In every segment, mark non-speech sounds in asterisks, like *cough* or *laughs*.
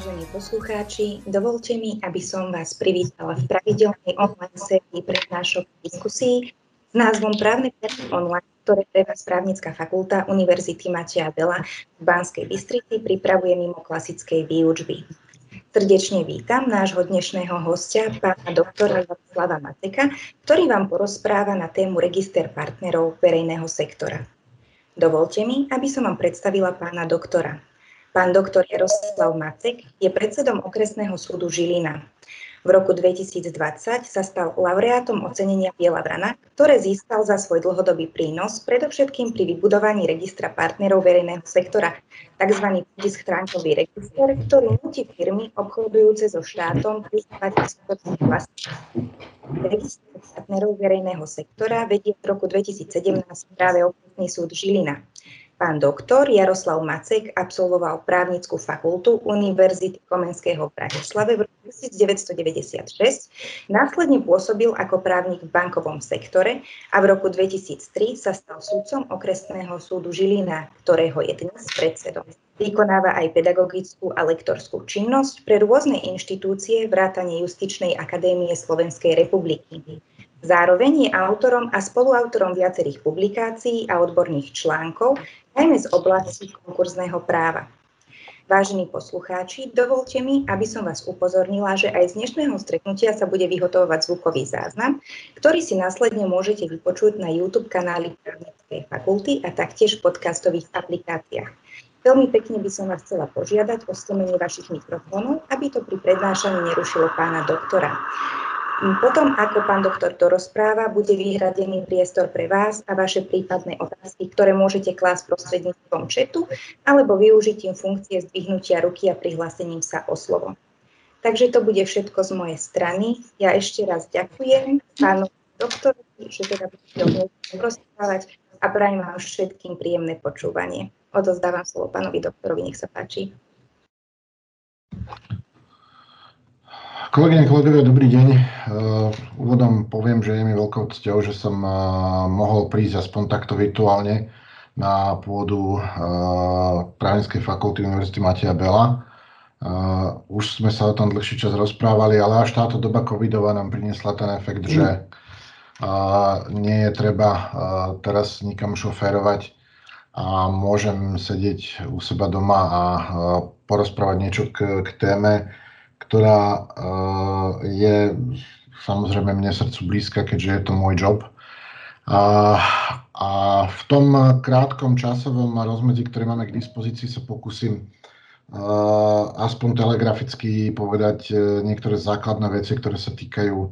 Vážení poslucháči, dovolte mi, aby som vás privítala v pravidelnej online sérii prednášok diskusí s názvom Právne právo online, ktoré pre vás právnická fakulta Univerzity Mateja Bela v Banskej Bystrici pripravuje mimo klasickej výučby. Srdečne vítam nášho dnešného hostia, pána doktora Jaroslava Mateka, ktorý vám porozpráva na tému register partnerov verejného sektora. Dovolte mi, aby som vám predstavila pána doktora. Pán doktor Jaroslav Macek je predsedom okresného súdu Žilina. V roku 2020 sa stal laureátom ocenenia Biela vrana, ktoré získal za svoj dlhodobý prínos, predovšetkým pri vybudovaní registra partnerov verejného sektora, tzv. schránkový register, ktorý nutí firmy obchodujúce so štátom priznávať skutočných vlastníkov. Register partnerov verejného sektora vedie v roku 2017 práve okresný súd Žilina. Pán doktor Jaroslav Macek absolvoval právnickú fakultu Univerzity Komenského v Bratislave v roku 1996, následne pôsobil ako právnik v bankovom sektore a v roku 2003 sa stal súdcom okresného súdu Žilina, ktorého je dnes predsedom. Vykonáva aj pedagogickú a lektorskú činnosť pre rôzne inštitúcie vrátane Justičnej akadémie Slovenskej republiky. Zároveň je autorom a spoluautorom viacerých publikácií a odborných článkov, najmä z oblasti konkurzného práva. Vážení poslucháči, dovolte mi, aby som vás upozornila, že aj z dnešného stretnutia sa bude vyhotovovať zvukový záznam, ktorý si následne môžete vypočuť na YouTube kanáli Právnickej fakulty a taktiež v podcastových aplikáciách. Veľmi pekne by som vás chcela požiadať o stemenie vašich mikrofónov, aby to pri prednášaní nerušilo pána doktora. Potom, ako pán doktor to rozpráva, bude vyhradený priestor pre vás a vaše prípadné otázky, ktoré môžete klásť prostredníctvom četu alebo využitím funkcie zdvihnutia ruky a prihlásením sa o slovo. Takže to bude všetko z mojej strany. Ja ešte raz ďakujem pánu doktorovi, že teda budete rozprávať a prajem vám všetkým príjemné počúvanie. Odozdávam slovo pánovi doktorovi, nech sa páči. Kolegyne, kolegovia, dobrý deň. Uh, úvodom poviem, že je mi veľkou cťou, že som uh, mohol prísť aspoň takto virtuálne na pôdu uh, Právnickej fakulty Univerzity Mateja Bela. Už sme sa o tom dlhší čas rozprávali, ale až táto doba covidová nám priniesla ten efekt, že nie je treba teraz nikam šoférovať a môžem sedieť u seba doma a porozprávať niečo k, k téme, ktorá eh, je samozrejme mne srdcu blízka, keďže je to môj job. A, a v tom krátkom časovom rozmedzi, ktoré máme k dispozícii, sa pokúsim uh, aspoň telegraficky povedať uh, niektoré základné veci, ktoré sa týkajú uh,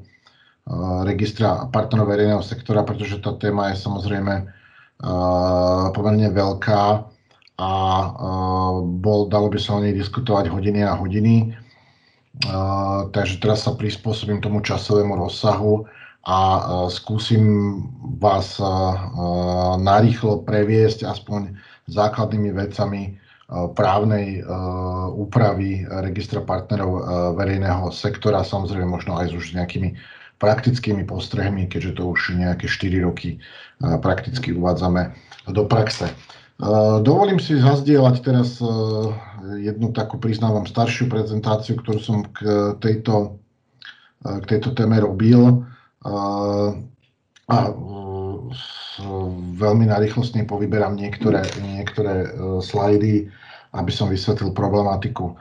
registra partnerov verejného sektora, pretože tá téma je samozrejme pomerne veľká a bol, dalo by sa o nej diskutovať hodiny a hodiny takže teraz sa prispôsobím tomu časovému rozsahu a skúsim vás narýchlo previesť aspoň základnými vecami právnej úpravy registra partnerov verejného sektora, samozrejme možno aj s už nejakými praktickými postrehmi, keďže to už nejaké 4 roky prakticky uvádzame do praxe. Dovolím si zazdieľať teraz jednu takú, priznávam, staršiu prezentáciu, ktorú som k tejto, k tejto téme robil. A veľmi narýchlostne povyberám niektoré, niektoré slajdy, aby som vysvetlil problematiku.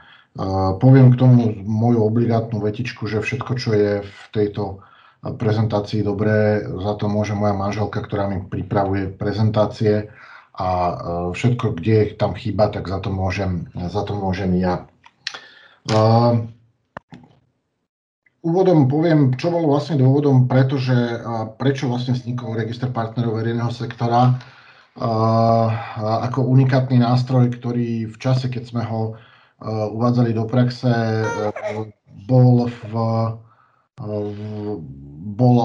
Poviem k tomu moju obligátnu vetičku, že všetko, čo je v tejto prezentácii dobré, za to môže moja manželka, ktorá mi pripravuje prezentácie a e, všetko, kde tam chýba, tak za to môžem, za to môžem ja. Úvodom poviem, čo bolo vlastne dôvodom, pretože, prečo vlastne vznikol register partnerov verejného sektora ako unikátny nástroj, ktorý v čase, keď sme ho uvádzali do praxe, bol v, bol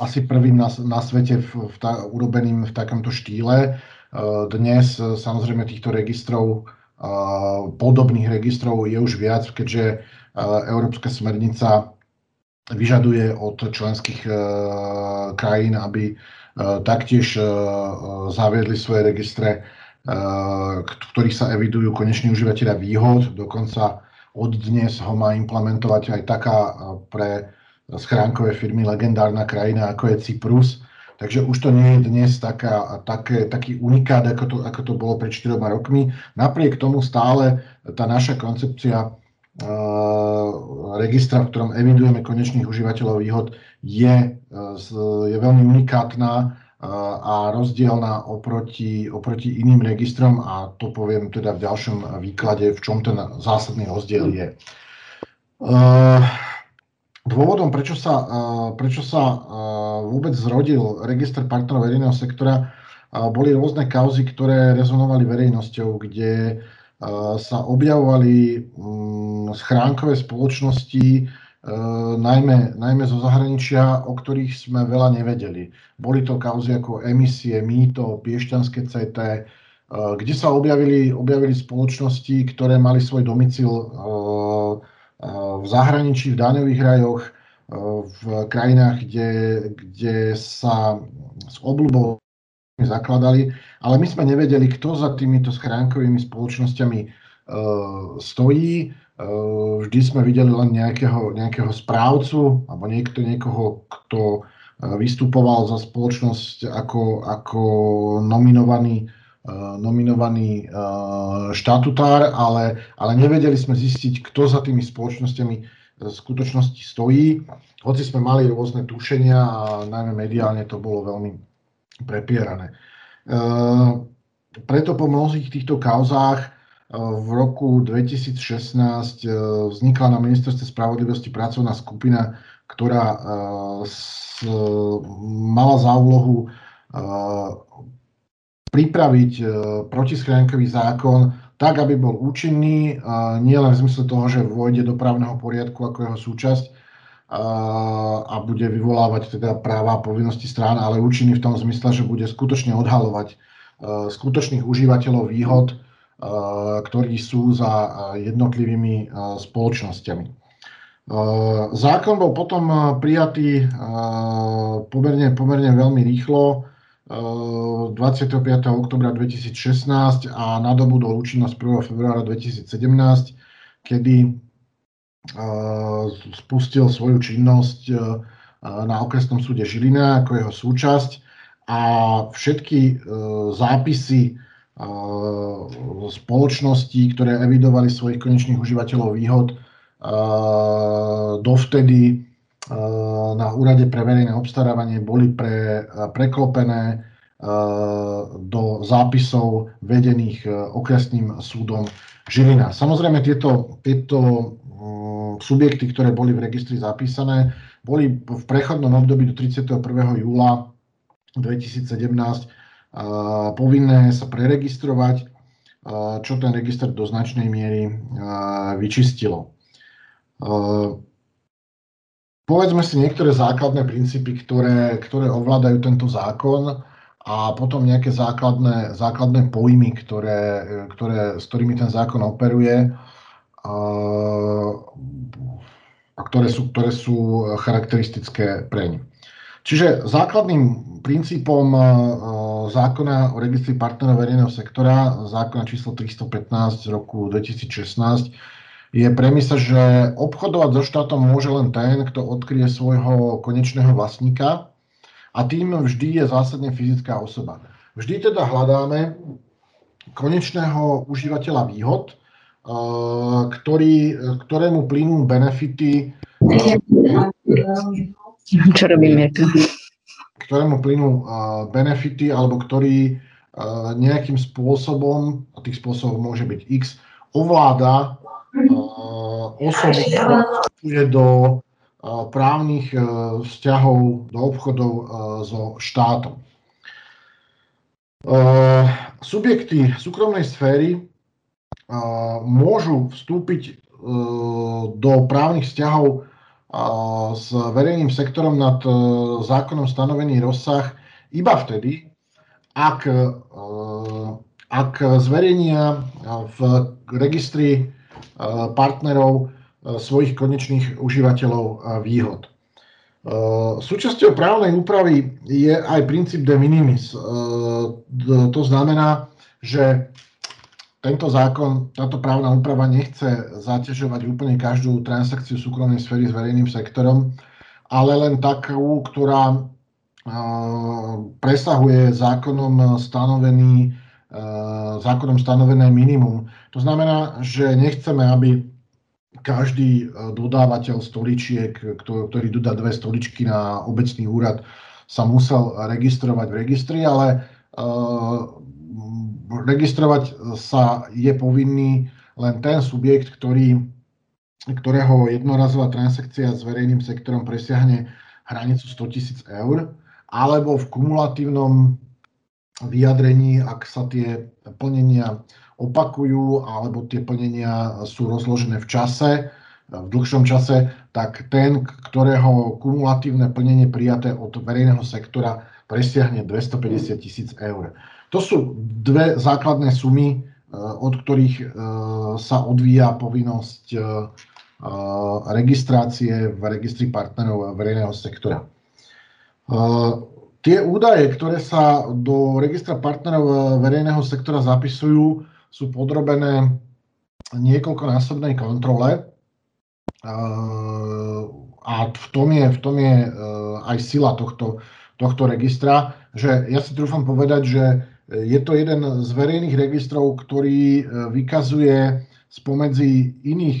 asi prvým na, na svete v, v ta, urobeným v takomto štýle. Dnes e, samozrejme týchto registrov, e, podobných registrov je už viac, keďže e, Európska smernica vyžaduje od členských krajín, aby taktiež zaviedli svoje registre, v ktorých sa evidujú koneční užívateľia výhod. Dokonca od dnes ho má implementovať aj taká pre schránkové firmy legendárna krajina, ako je Cyprus. Takže už to nie je dnes taká, také, taký unikát, ako to, ako to bolo pred 4 rokmi. Napriek tomu stále tá naša koncepcia uh, registra, v ktorom evidujeme konečných užívateľov výhod, je, uh, je veľmi unikátna uh, a rozdielna oproti, oproti iným registrom a to poviem teda v ďalšom výklade, v čom ten zásadný rozdiel je. Uh, Dôvodom, prečo sa, prečo sa vôbec zrodil register partnerov verejného sektora, boli rôzne kauzy, ktoré rezonovali verejnosťou, kde sa objavovali mm, schránkové spoločnosti, najmä, najmä zo zahraničia, o ktorých sme veľa nevedeli. Boli to kauzy ako emisie, mýto, piešťanské CT, kde sa objavili, objavili spoločnosti, ktoré mali svoj domicil v zahraničí, v daňových rajoch, v krajinách, kde, kde sa s obľubou zakladali, ale my sme nevedeli, kto za týmito schránkovými spoločnosťami stojí. Vždy sme videli len nejakého, nejakého správcu alebo niekto, niekoho, kto vystupoval za spoločnosť ako, ako nominovaný nominovaný eh, štatutár, ale, ale nevedeli sme zistiť, kto za tými spoločnosťami v skutočnosti stojí. Hoci sme mali rôzne tušenia a najmä mediálne to bolo veľmi prepierané. Eh, preto po mnohých týchto kauzách v roku 2016 vznikla na ministerstve spravodlivosti pracovná skupina, ktorá mala za úlohu pripraviť e, protischránkový zákon tak, aby bol účinný, nie len v zmysle toho, že vôjde do právneho poriadku ako jeho súčasť a bude vyvolávať teda práva a povinnosti strán, ale účinný v tom zmysle, že bude skutočne odhalovať e, skutočných užívateľov výhod, e, ktorí sú za jednotlivými spoločnosťami. Zákon bol potom prijatý pomerne, pomerne veľmi rýchlo 25. oktobra 2016 a nadobudol účinnosť 1. februára 2017, kedy spustil svoju činnosť na okresnom súde Žilina ako jeho súčasť a všetky zápisy spoločností, ktoré evidovali svojich konečných užívateľov výhod, dovtedy na úrade pre verejné obstarávanie boli pre, preklopené do zápisov vedených okresným súdom Žilina. Samozrejme, tieto, tieto subjekty, ktoré boli v registri zapísané, boli v prechodnom období do 31. júla 2017 povinné sa preregistrovať, čo ten register do značnej miery vyčistilo. Povedzme si niektoré základné princípy, ktoré, ktoré ovládajú tento zákon a potom nejaké základné, základné pojmy, ktoré, ktoré, s ktorými ten zákon operuje a, ktoré, sú, ktoré sú charakteristické preň. Čiže základným princípom zákona o registri partnerov verejného sektora, zákona číslo 315 z roku 2016, je premisa, že obchodovať so štátom môže len ten, kto odkryje svojho konečného vlastníka a tým vždy je zásadne fyzická osoba. Vždy teda hľadáme konečného užívateľa výhod, eh, ktorý, ktorému plynú benefity čo robíme? ktorému plynú eh, benefity alebo ktorý eh, nejakým spôsobom, a tých spôsobov môže byť x, ovláda osobu, ktorá do právnych e, vzťahov, do obchodov e, so štátom. E, subjekty súkromnej sféry môžu vstúpiť do právnych vzťahov s verejným sektorom nad zákonom stanovený rozsah iba vtedy, ak, ak zverejnia v registri partnerov svojich konečných užívateľov výhod. Súčasťou právnej úpravy je aj princíp de minimis. To znamená, že tento zákon, táto právna úprava nechce zaťažovať úplne každú transakciu súkromnej sféry s verejným sektorom, ale len takú, ktorá presahuje zákonom stanovený zákonom stanovené minimum. To znamená, že nechceme, aby každý dodávateľ stoličiek, ktorý dodá dve stoličky na obecný úrad, sa musel registrovať v registri, ale registrovať sa je povinný len ten subjekt, ktorý, ktorého jednorazová transakcia s verejným sektorom presiahne hranicu 100 tisíc eur, alebo v kumulatívnom vyjadrení, ak sa tie plnenia opakujú, alebo tie plnenia sú rozložené v čase, v dlhšom čase, tak ten, ktorého kumulatívne plnenie prijaté od verejného sektora presiahne 250 tisíc eur. To sú dve základné sumy, e, od ktorých e, sa odvíja povinnosť e, registrácie v registri partnerov verejného sektora. Tie údaje, ktoré sa do registra partnerov verejného sektora zapisujú, sú podrobené niekoľkonásobnej kontrole. A v tom je, v tom je aj sila tohto, tohto registra, že ja si trúfam povedať, že je to jeden z verejných registrov, ktorý vykazuje spomedzi iných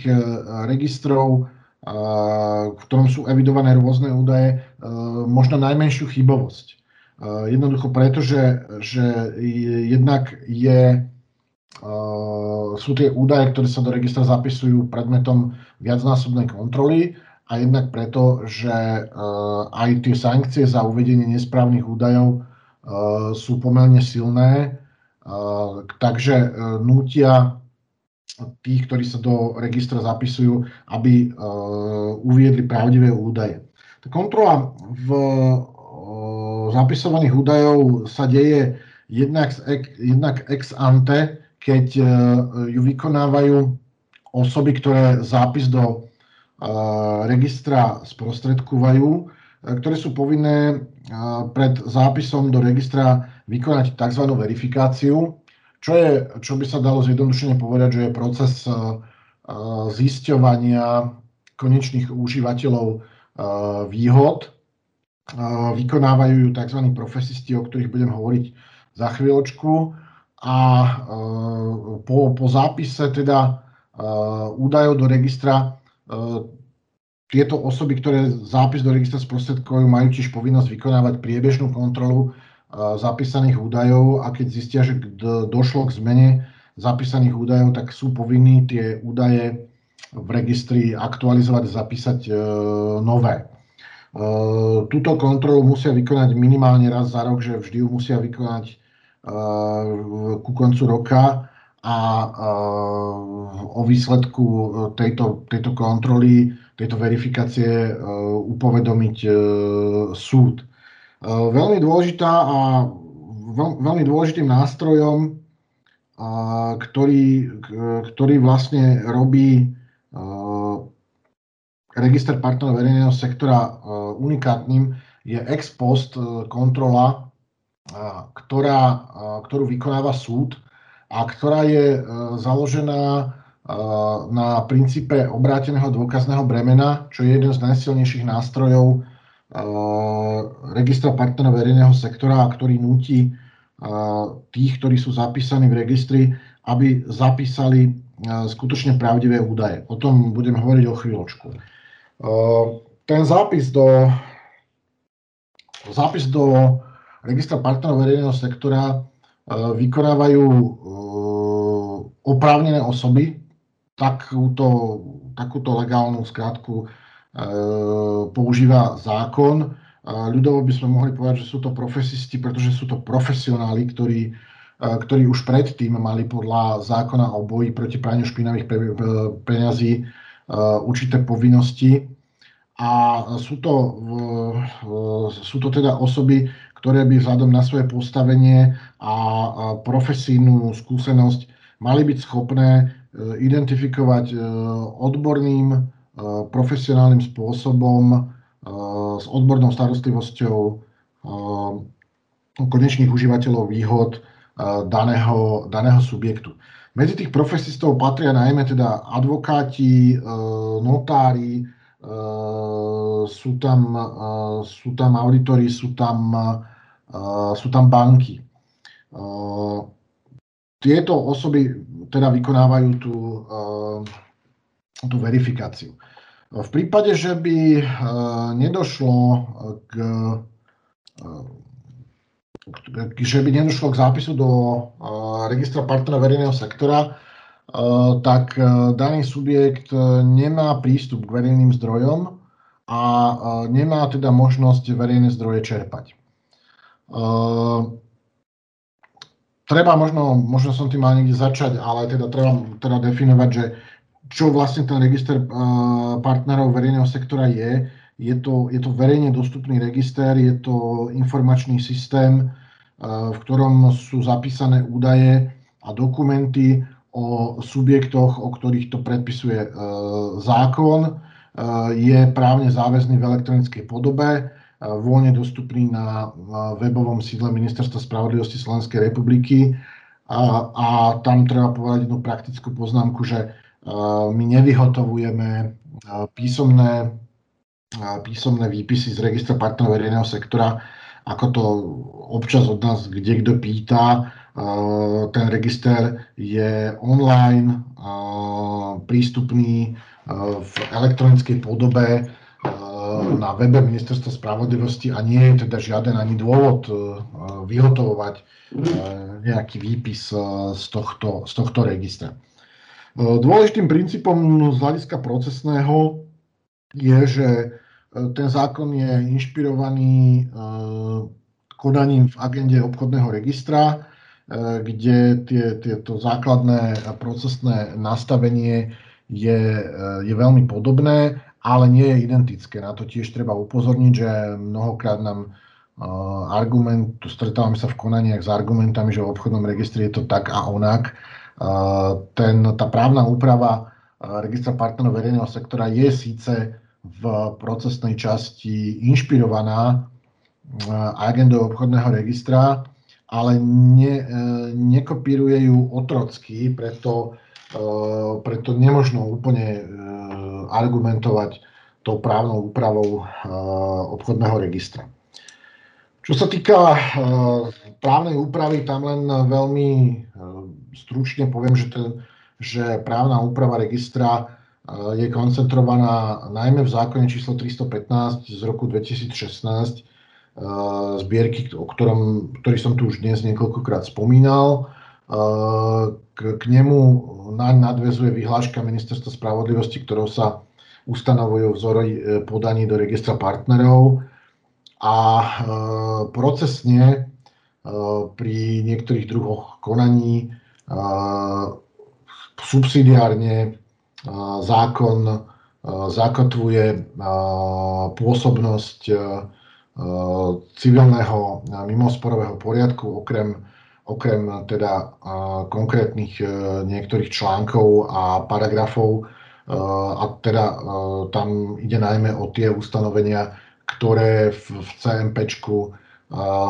registrov, v ktorom sú evidované rôzne údaje, možno najmenšiu chybovosť. Jednoducho preto, že, že jednak je, sú tie údaje, ktoré sa do registra zapisujú predmetom viacnásobnej kontroly a jednak preto, že aj tie sankcie za uvedenie nesprávnych údajov Eh, sú pomerne silné, eh, takže eh, nútia tých, ktorí sa do registra zapisujú, aby uviedli pravdivé údaje. Tá kontrola v zapisovaných údajov sa deje jednak ex ante, keď ju vykonávajú osoby, ktoré zápis do registra sprostredkovajú ktoré sú povinné pred zápisom do registra vykonať tzv. verifikáciu, čo, je, čo by sa dalo zjednodušene povedať, že je proces zisťovania konečných užívateľov výhod. Vykonávajú ju tzv. profesisti, o ktorých budem hovoriť za chvíľočku. A po, po zápise teda údajov do registra tieto osoby, ktoré zápis do registra sprostredkujú, majú tiež povinnosť vykonávať priebežnú kontrolu zapísaných údajov a keď zistia, že došlo k zmene zapísaných údajov, tak sú povinní tie údaje v registri aktualizovať zapísať e, nové. E, túto kontrolu musia vykonať minimálne raz za rok, že vždy ju musia vykonať e, ku koncu roka a o výsledku tejto, tejto kontroly tejto verifikácie e, upovedomiť e, súd. E, veľmi dôležitá a veľmi dôležitým nástrojom, ktorý, ktorý vlastne robí register partnerov verejného sektora unikátnym, je ex post kontrola, ktorá, ktorú vykonáva súd a ktorá je založená na princípe obráteného dôkazného bremena, čo je jeden z najsilnejších nástrojov registra partnerov verejného sektora, ktorý núti tých, ktorí sú zapísaní v registri, aby zapísali skutočne pravdivé údaje. O tom budem hovoriť o chvíľočku. Ten zápis do, zápis do registra partnerov verejného sektora vykonávajú oprávnené osoby, takúto, takúto legálnu skratku e, používa zákon. E, ľudovo by sme mohli povedať, že sú to profesisti, pretože sú to profesionáli, ktorí, e, ktorí už predtým mali podľa zákona o boji proti praniu špinavých pe, pe, peňazí e, určité povinnosti. A sú to, sú to teda osoby, ktoré by vzhľadom na svoje postavenie a profesijnú skúsenosť mali byť schopné Eh, identifikovať eh, odborným, eh, profesionálnym spôsobom s odbornou starostlivosťou konečných užívateľov výhod daného, daného subjektu. Medzi tých profesistov patria najmä teda advokáti, notári, sú tam, sú tam auditori, sú tam, sú tam banky. Tieto osoby teda vykonávajú tú, tú verifikáciu. V prípade, že by nedošlo k že by nedošlo k zápisu do registra partnera verejného sektora, tak daný subjekt nemá prístup k verejným zdrojom a nemá teda možnosť verejné zdroje čerpať. Treba možno, možno som tým mal niekde začať, ale teda treba teda definovať, že čo vlastne ten register partnerov verejného sektora je je to, je to verejne dostupný register, je to informačný systém, v ktorom sú zapísané údaje a dokumenty o subjektoch, o ktorých to predpisuje zákon. Je právne záväzný v elektronickej podobe, voľne dostupný na webovom sídle Ministerstva spravodlivosti Slovenskej republiky. A, a tam treba povedať jednu praktickú poznámku, že my nevyhotovujeme písomné písomné výpisy z registra partnerov verejného sektora, ako to občas od nás kde kto pýta. Ten register je online, prístupný v elektronickej podobe na webe Ministerstva spravodlivosti a nie je teda žiaden ani dôvod vyhotovovať nejaký výpis z tohto, z tohto registra. Dôležitým princípom z hľadiska procesného je, že ten zákon je inšpirovaný konaním v agende obchodného registra, kde tie, tieto základné procesné nastavenie je, je veľmi podobné, ale nie je identické. Na to tiež treba upozorniť, že mnohokrát nám argument, stretávame sa v konaniach s argumentami, že v obchodnom registri je to tak a onak. Ten, tá právna úprava registra partnerov verejného sektora je síce v procesnej časti inšpirovaná agendou obchodného registra, ale ne, nekopíruje ju otrocky, preto, preto nemožno úplne argumentovať tou právnou úpravou obchodného registra. Čo sa týka právnej úpravy, tam len veľmi stručne poviem, že, ten, že právna úprava registra je koncentrovaná najmä v zákone číslo 315 z roku 2016, zbierky, o ktorom, ktorý som tu už dnes niekoľkokrát spomínal. K, k nemu naň nadvezuje vyhláška Ministerstva spravodlivosti, ktorou sa ustanovujú vzory e, podaní do registra partnerov. A e, procesne e, pri niektorých druhoch konaní subsidiárne zákon zakotvuje pôsobnosť civilného mimosporového poriadku, okrem, okrem teda konkrétnych e, niektorých článkov a paragrafov. A teda tam ide najmä o tie ustanovenia, ktoré v, CMPčku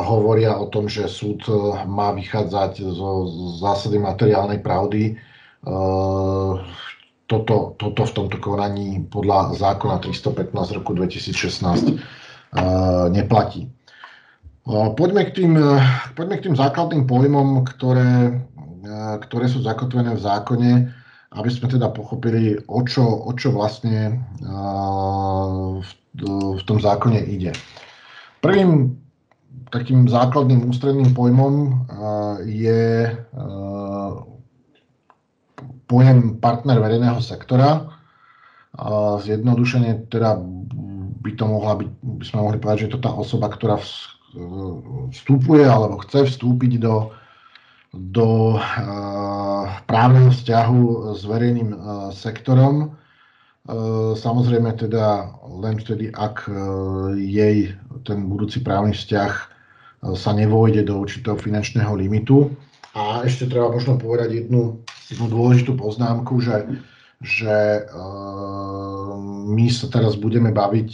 hovoria o tom, že súd má vychádzať zo zásady materiálnej pravdy, toto, toto v tomto konaní podľa zákona 315 roku 2016 uh, neplatí. Poďme, k tým, uh, poďme k tým základným pojmom, ktoré, ktoré sú zakotvené v zákone, aby sme teda pochopili, o čo, o čo vlastne v, v tom zákone ide. Prvým takým základným ústredným pojmom je pojem partner verejného sektora. Zjednodušene teda by to mohla byť, by sme mohli povedať, že je to tá osoba, ktorá vstupuje alebo chce vstúpiť do, do právneho vzťahu s verejným sektorom. Samozrejme teda len vtedy, ak jej ten budúci právny vzťah sa nevojde do určitého finančného limitu. A ešte treba možno povedať jednu jednu dôležitú poznámku, že, že my sa teraz budeme baviť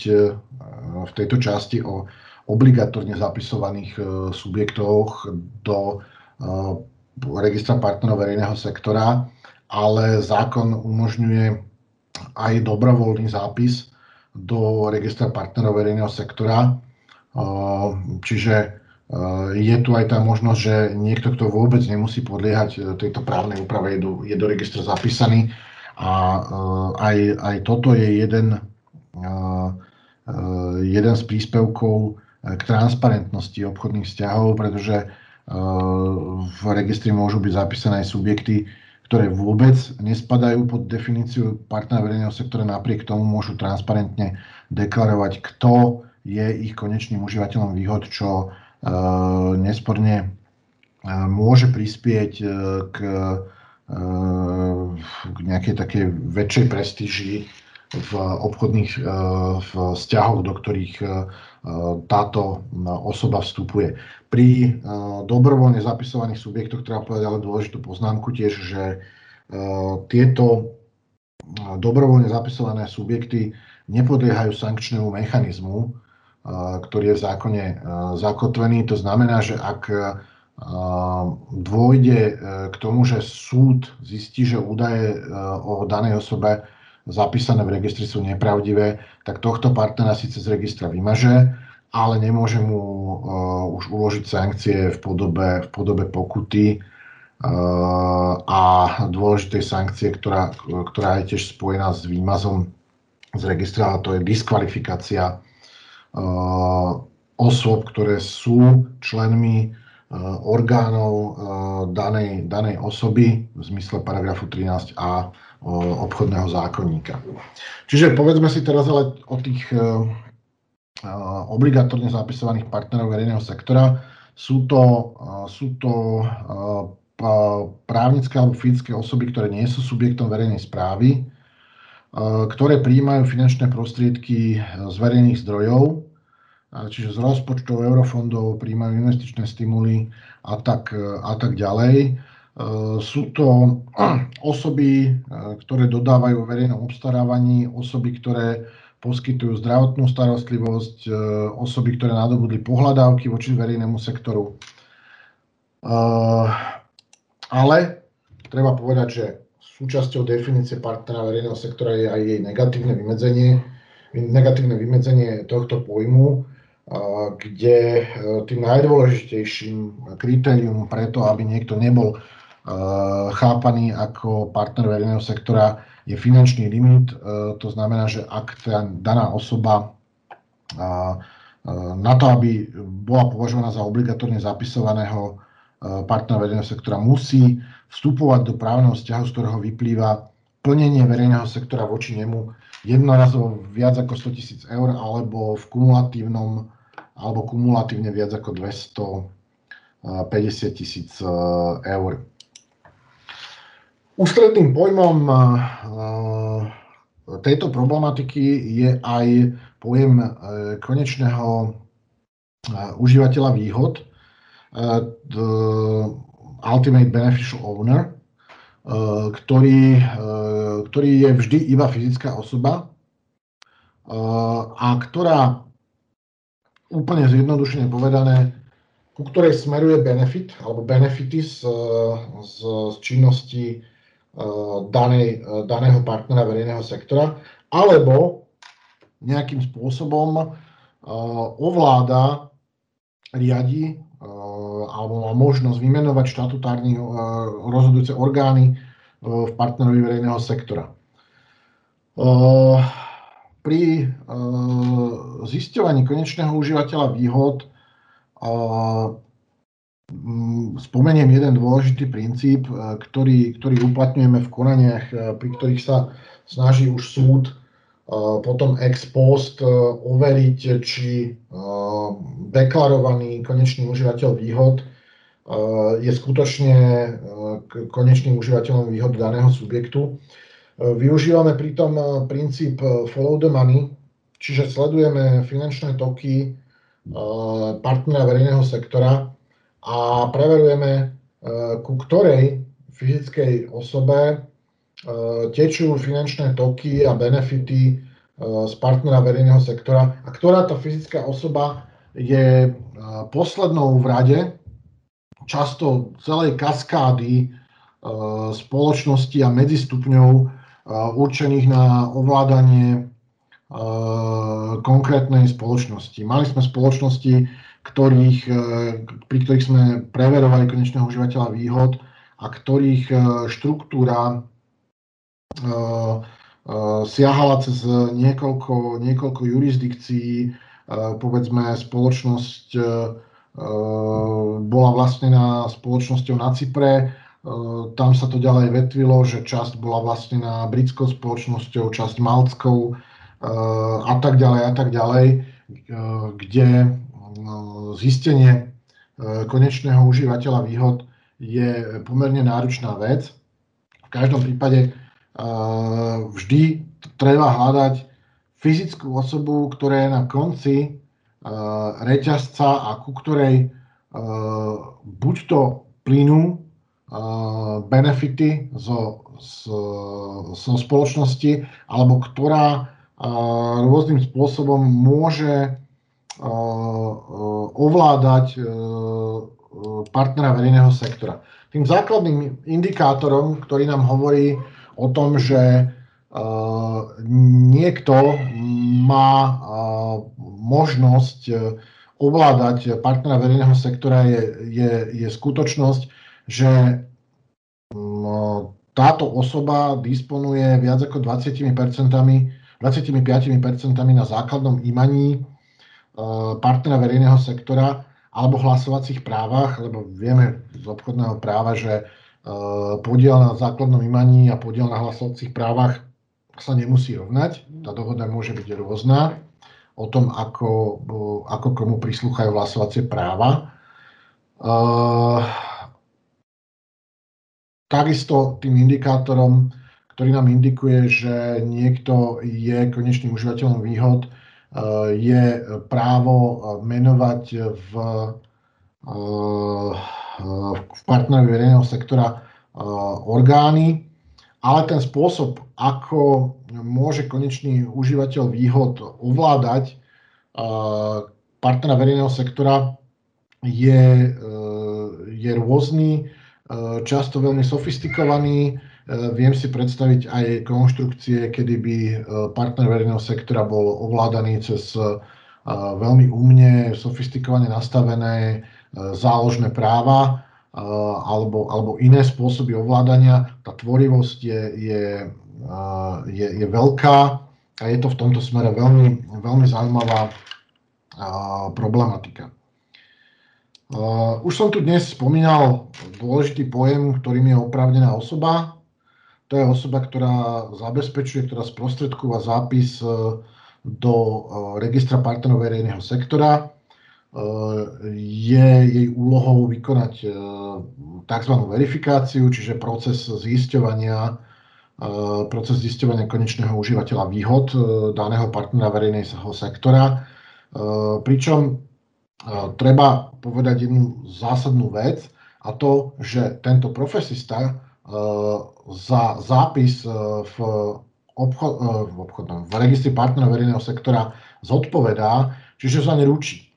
v tejto časti o obligatórne zapisovaných e, subjektoch do registra partnerov verejného sektora, ale zákon umožňuje aj dobrovoľný zápis do registra partnerov verejného sektora. Čiže je tu aj tá možnosť, že niekto, kto vôbec nemusí podliehať tejto právnej úprave, je do, je do registra zapísaný. A aj, aj toto je jeden, jeden z príspevkov k transparentnosti obchodných vzťahov, pretože v registri môžu byť zapísané aj subjekty, ktoré vôbec nespadajú pod definíciu partnera verejného sektora, napriek tomu môžu transparentne deklarovať, kto je ich konečným užívateľom výhod, čo uh, nesporne uh, môže prispieť k, k nejakej takej väčšej prestíži v obchodných vzťahoch, do ktorých táto osoba vstupuje. Pri dobrovoľne zapisovaných subjektoch treba povedať ale dôležitú poznámku tiež, že tieto dobrovoľne zapisované subjekty nepodliehajú sankčnému mechanizmu, ktorý je v zákone zakotvený. To znamená, že ak dôjde e, k tomu, že súd zistí, že údaje e, o danej osobe zapísané v registri sú nepravdivé, tak tohto partnera síce z registra vymaže, ale nemôže mu uh, už uložiť sankcie v podobe, v podobe pokuty uh, a dôležitej sankcie, ktorá, ktorá je tiež spojená s výmazom z registra, a to je diskvalifikácia uh, osôb, ktoré sú členmi orgánov danej, danej osoby v zmysle paragrafu 13a obchodného zákonníka. Čiže povedzme si teraz ale o tých e, e, obligatórne zapisovaných partnerov verejného sektora. Sú to, e, sú to právnické alebo fyzické osoby, ktoré nie sú subjektom verejnej správy, ktoré prijímajú finančné prostriedky z verejných zdrojov, čiže z rozpočtov, eurofondov, prijímajú investičné stimuly a tak, a tak ďalej. Eh, sú to *clears throat* osoby, eh, ktoré dodávajú verejnom obstarávaní, osoby, ktoré poskytujú zdravotnú starostlivosť, eh, osoby, ktoré nadobudli pohľadávky voči verejnému sektoru. Ale treba povedať, že súčasťou definície partnera verejného sektora je aj jej negatívne vymedzenie, negatívne vymedzenie tohto pojmu, kde tým najdôležitejším kritérium preto, aby niekto nebol chápaný ako partner verejného sektora je finančný limit. Eh, to znamená, že ak tá daná osoba eh, na to, aby bola považovaná za obligatórne zapisovaného partnera verejného sektora, musí vstupovať do právneho vzťahu, z ktorého vyplýva plnenie verejného sektora voči nemu jednorazovo viac ako 100 tisíc eur alebo v kumulatívnom alebo kumulatívne viac ako 250 tisíc eur. Ústredným pojmom eh, tejto problematiky je aj pojem eh, konečného eh, užívateľa výhod, Ultimate Beneficial Owner, ktorý, ktorý je vždy iba fyzická osoba a ktorá úplne zjednodušene povedané, ku ktorej smeruje benefit alebo benefity z, z, z činnosti danej, eh, daného partnera verejného sektora, alebo nejakým spôsobom eh, ovláda, riadi alebo má možnosť vymenovať štatutárne rozhodujúce orgány v partnerovi verejného sektora. Pri zisťovaní konečného užívateľa výhod spomeniem jeden dôležitý princíp, e, ktorý, ktorý uplatňujeme v konaniach, e, pri ktorých sa snaží už súd e, potom ex post overiť, či deklarovaný konečný užívateľ výhod je skutočne konečným užívateľom výhod daného subjektu. Využívame pritom princíp follow the money, čiže sledujeme finančné toky partnera verejného sektora a preverujeme, e, ku ktorej fyzickej osobe e, tečú finančné toky a benefity e, z partnera verejného sektora a ktorá tá fyzická osoba je poslednou v rade, často celej kaskády spoločnosti a medzistupňov určených na ovládanie konkrétnej spoločnosti. Mali sme spoločnosti, ktorých, pri ktorých sme preverovali konečného užívateľa výhod a ktorých štruktúra siahala cez niekoľko, niekoľko jurisdikcií, povedzme spoločnosť bola vlastnená spoločnosťou na Cypre, tam sa to ďalej vetvilo, že časť bola vlastnená britskou spoločnosťou, časť maltskou a tak ďalej a tak ďalej, kde zistenie konečného užívateľa výhod je pomerne náročná vec. V každom prípade vždy treba hľadať fyzickú osobu, ktorá je na konci reťazca a ku ktorej buď to plynú benefity zo, zo, zo spoločnosti, alebo ktorá rôznym spôsobom môže ovládať partnera verejného sektora. Tým základným indikátorom, ktorý nám hovorí o tom, že niekto má možnosť ovládať partnera verejného sektora, je, je, je skutočnosť, že táto osoba disponuje viac ako 20 25% na základnom imaní e, partnera verejného sektora alebo hlasovacích právach, lebo vieme z obchodného práva, že e, podiel na základnom imaní a podiel na hlasovacích právach sa nemusí rovnať. Tá dohoda môže byť rôzna o tom, ako, ako komu prislúchajú hlasovacie práva. E, takisto tým indikátorom, ktorý nám indikuje, že niekto je konečným užívateľom výhod, je právo menovať v, eh, v partnerovi verejného sektora eh, orgány, ale ten spôsob, ako môže konečný užívateľ výhod ovládať partnera verejného sektora, je, je rôzny často veľmi sofistikovaný. Viem si predstaviť aj konštrukcie, kedy by partner verejného sektora bol ovládaný cez veľmi umne, sofistikovane nastavené záložné práva alebo, alebo iné spôsoby ovládania. Tá tvorivosť je, je, je, je veľká a je to v tomto smere veľmi, veľmi zaujímavá problematika. Už som tu dnes spomínal dôležitý pojem, ktorým je oprávnená osoba. To je osoba, ktorá zabezpečuje, ktorá sprostredkúva zápis uh, do uh, registra partnerov verejného sektora. Je jej úlohou vykonať tzv. verifikáciu, čiže proces zisťovania, proces zisťovania konečného užívateľa výhod daného partnera verejného sektora. Pričom treba povedať jednu zásadnú vec a to, že tento profesista e, za zápis e, v, obchod, e, v, obchodnom, v registri partnerov verejného sektora zodpovedá, čiže sa neručí.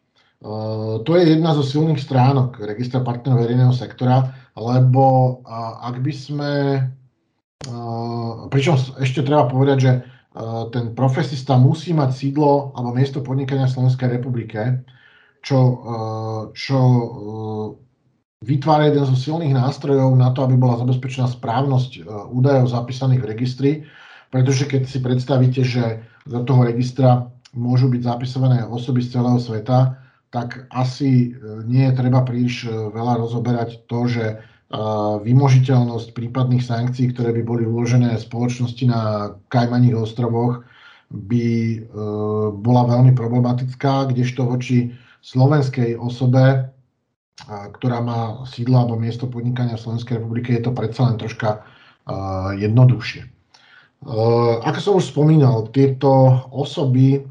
To je jedna zo silných stránok registra partnerov verejného sektora, lebo ak by sme, pričom ešte treba povedať, že ten profesista musí mať sídlo alebo miesto podnikania v Slovenskej republike, čo, čo vytvára jeden zo silných nástrojov na to, aby bola zabezpečená správnosť eh, údajov zapísaných v registri, pretože keď si predstavíte, že do toho registra môžu byť zapisované osoby z celého sveta, tak asi nie je treba príliš veľa rozoberať to, že vymožiteľnosť prípadných sankcií, ktoré by boli uložené spoločnosti na Kajmaných ostrovoch, by bola veľmi problematická, kdežto voči slovenskej osobe, ktorá má sídlo alebo miesto podnikania v Slovenskej republike, je to predsa len troška jednoduchšie. Ako som už spomínal, tieto osoby,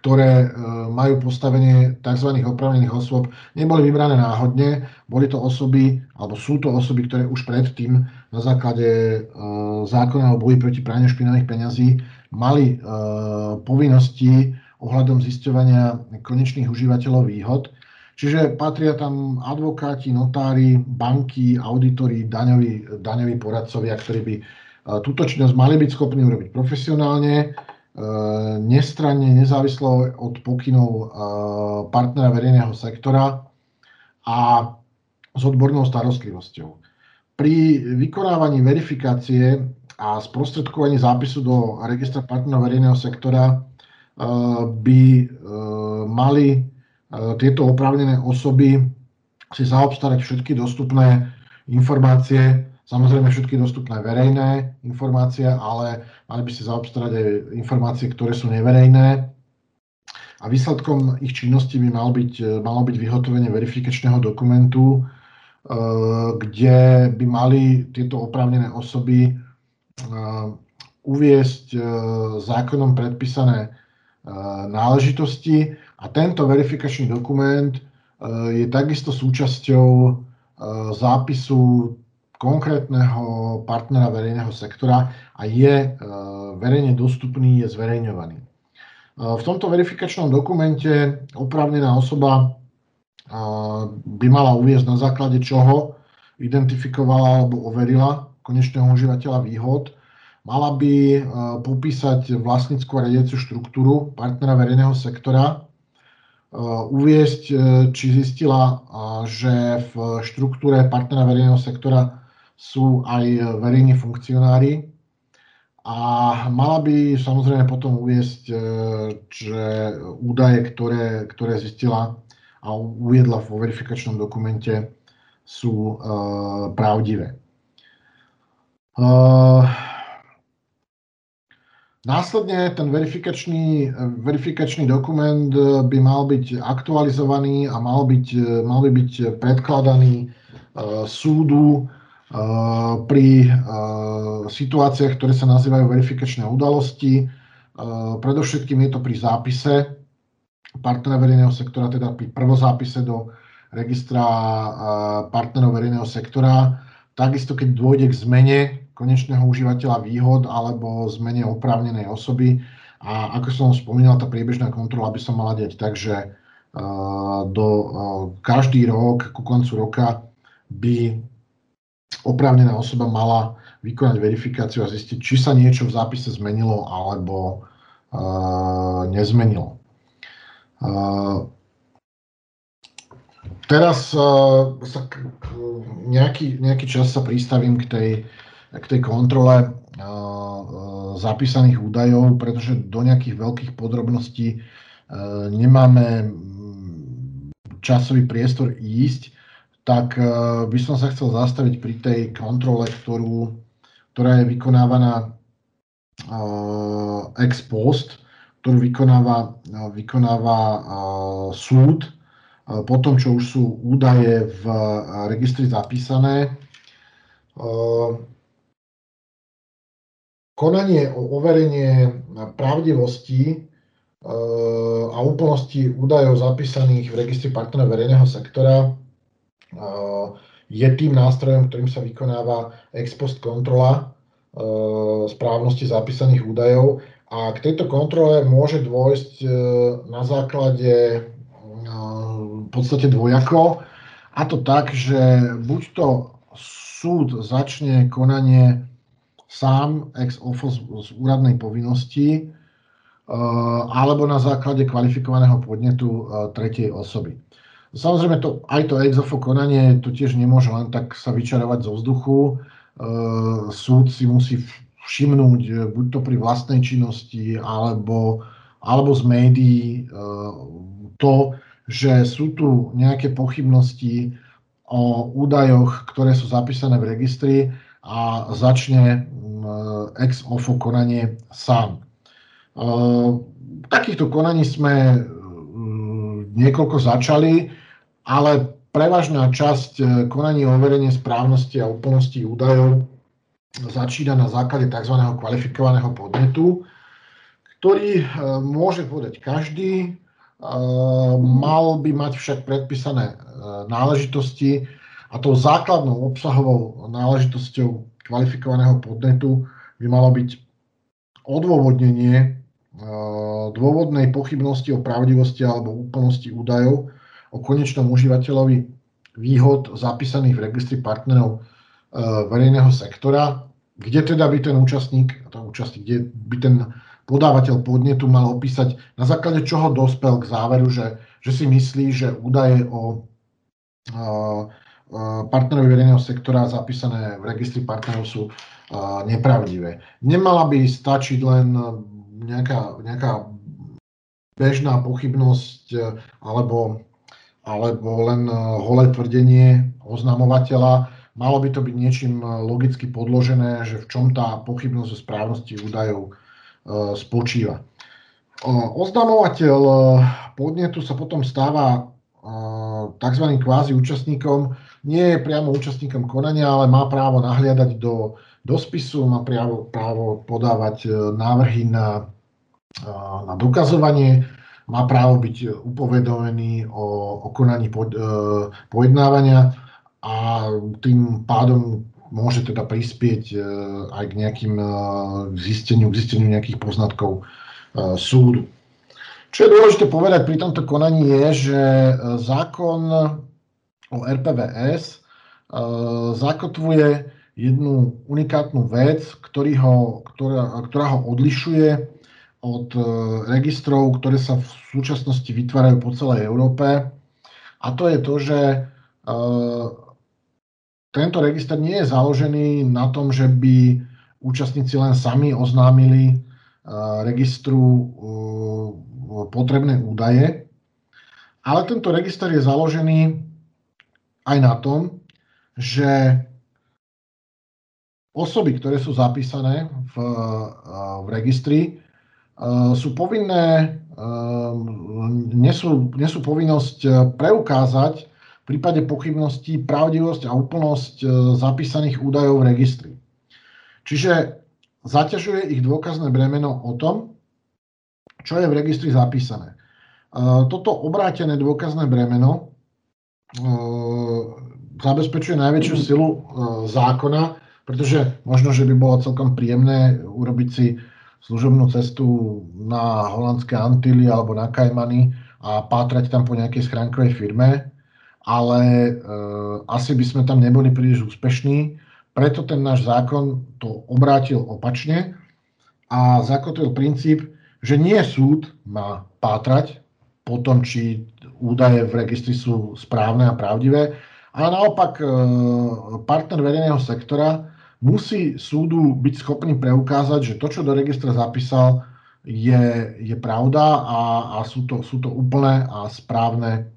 ktoré majú postavenie tzv. opravnených osôb, neboli vybrané náhodne, boli to osoby, alebo sú to osoby, ktoré už predtým na základe zákona o boji proti praniu špinavých peňazí mali povinnosti ohľadom zisťovania konečných užívateľov výhod. Čiže patria tam advokáti, notári, banky, auditori, daňoví, daňoví poradcovia, ktorí by túto činnosť mali byť schopní urobiť profesionálne, nestranne, nezávislo od pokynov partnera verejného sektora a s odbornou starostlivosťou. Pri vykonávaní verifikácie a sprostredkovaní zápisu do registra partnerov verejného sektora by mali tieto oprávnené osoby si zaobstarať všetky dostupné informácie, samozrejme všetky dostupné verejné informácie, ale mali by si zaobstarať aj informácie, ktoré sú neverejné. A výsledkom ich činnosti by mal byť, malo byť vyhotovenie verifikačného dokumentu, kde by mali tieto oprávnené osoby uviesť zákonom predpísané náležitosti a tento verifikačný dokument e, je takisto súčasťou e, zápisu konkrétneho partnera verejného sektora a je e, verejne dostupný, je zverejňovaný. V tomto verifikačnom dokumente oprávnená osoba by mala uviezť na základe čoho identifikovala alebo overila konečného užívateľa výhod, mala by popísať vlastnickú a riadiacu štruktúru partnera verejného sektora, uviesť, uh, či zistila, uh, že v štruktúre partnera verejného sektora sú aj verejní funkcionári a mala by samozrejme potom uviesť, že údaje, ktoré, ktoré zistila a uviedla vo verifikačnom dokumente, sú pravdivé. Následne ten verifikačný, verifikačný dokument eh, by mal byť aktualizovaný a mal, byť, eh, mal by byť predkladaný uh, súdu pri situáciách, ktoré sa nazývajú verifikačné udalosti. Predovšetkým je to pri zápise partnera verejného sektora, teda pri prvozápise do registra partnerov verejného sektora. Takisto, keď dôjde k zmene konečného užívateľa výhod alebo zmene oprávnenej osoby. A ako som spomínal, tá priebežná kontrola by sa mala diať tak, že do, každý rok, ku koncu roka by oprávnená osoba mala vykonať verifikáciu a zistiť, či sa niečo v zápise zmenilo alebo nezmenilo. Teraz sa nejaký, nejaký čas sa pristavím k tej k tej kontrole zapísaných údajov, pretože do nejakých veľkých podrobností nemáme časový priestor ísť, tak by som sa chcel zastaviť pri tej kontrole, ktorú, ktorá je vykonávaná ex post, ktorú vykonáva, vykonáva súd po tom, čo už sú údaje v registri zapísané. Konanie o overenie pravdivosti eh, a úplnosti údajov zapísaných v registri partnerov verejného sektora eh, je tým nástrojom, ktorým sa vykonáva ex post kontrola eh, správnosti zapísaných údajov. A k tejto kontrole môže dôjsť na základe v podstate dvojako. A to tak, že buď to súd začne konanie sám ex ofo z, z úradnej povinnosti alebo na základe kvalifikovaného podnetu tretej osoby. Samozrejme, to, aj to ex ofo konanie to tiež nemôže len tak sa vyčarovať zo vzduchu. Súd si musí všimnúť, e, buď to pri vlastnej činnosti, alebo, alebo z médií, e, to, že sú tu nejaké pochybnosti o údajoch, ktoré sú zapísané v registri a začne ex ofo konanie sám. Takýchto konaní sme niekoľko začali, ale prevažná časť konaní o overenie správnosti a úplnosti údajov začína na základe tzv. kvalifikovaného podnetu, ktorý môže podať každý, mal by mať však predpísané náležitosti a tou základnou obsahovou náležitosťou kvalifikovaného podnetu by malo byť odôvodnenie dôvodnej pochybnosti o pravdivosti alebo úplnosti údajov, o konečnom užívateľovi výhod zapísaných v registri partnerov verejného sektora, kde teda by ten účastník, účastník, kde by ten podávateľ podnetu mal opísať, na základe čoho dospel k záveru, že, že si myslí, že údaje o partnerovi verejného sektora zapísané v registri partnerov sú nepravdivé. Nemala by stačiť len nejaká, nejaká bežná pochybnosť alebo, alebo len holé tvrdenie oznamovateľa. Malo by to byť niečím logicky podložené, že v čom tá pochybnosť o správnosti údajov E, spočíva. Oznamovateľ e, podnetu sa potom stáva e, tzv. kvázi účastníkom, nie je priamo účastníkom konania, ale má právo nahliadať do, do spisu, má právo, právo podávať návrhy na, na dokazovanie, má právo byť upovedomený o, o konaní pod, pojednávania a tým pádom môže teda prispieť e, aj k nejakým e, zisteniu, k zisteniu nejakých poznatkov e, súdu. Čo je dôležité povedať pri tomto konaní je, že zákon o RPVS zakotvuje jednu unikátnu vec, ktorý ho, ktorá, ktorá ho odlišuje od registrov, ktoré sa v súčasnosti vytvárajú po celej Európe. A to je to, že tento register nie je založený na tom, že by účastníci len sami oznámili registru potrebné údaje, ale tento register je založený aj na tom, že osoby, ktoré sú zapísané v, uh, v registri, sú povinné, nesú, nesú povinnosť preukázať v prípade pochybností pravdivosť a úplnosť e, zapísaných údajov v registri. Čiže zaťažuje ich dôkazné bremeno o tom, čo je v registri zapísané. E, toto obrátené dôkazné bremeno e, zabezpečuje najväčšiu silu zákona, pretože možno, že by bolo celkom príjemné urobiť si služobnú cestu na holandské Antily alebo na Kajmany a pátrať tam po nejakej schránkovej firme ale uh, asi by sme tam neboli príliš úspešní. Preto ten náš zákon to obrátil opačne a zakotvil princíp, že nie súd má pátrať po tom, či údaje v registri sú správne a pravdivé, ale naopak uh, partner verejného sektora musí súdu byť schopný preukázať, že to, čo do registra zapísal, je, je pravda a, a sú, to, sú to úplné a správne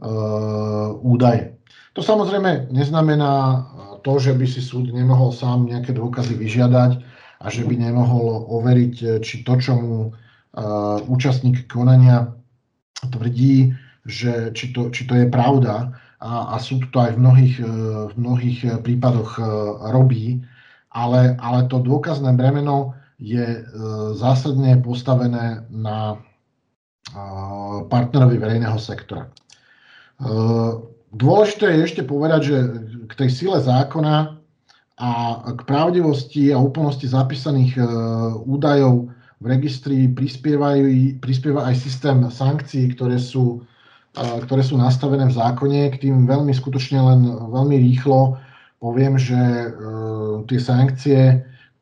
Eh, údaje. To samozrejme neznamená to, že by si súd nemohol sám nejaké dôkazy vyžiadať a že by nemohol overiť, či to, čo mu eh, účastník konania tvrdí, že či to, či to je pravda a, a súd to aj v mnohých, v mnohých prípadoch robí, ale, ale to dôkazné bremeno je zásadne postavené na partnerovi verejného sektora. Dôležité je ešte povedať, že k tej sile zákona a k pravdivosti a úplnosti zapísaných e, údajov v registri prispieva aj systém sankcií, ktoré sú, e, ktoré sú nastavené v zákone. K tým veľmi skutočne len veľmi rýchlo poviem, že e, tie sankcie,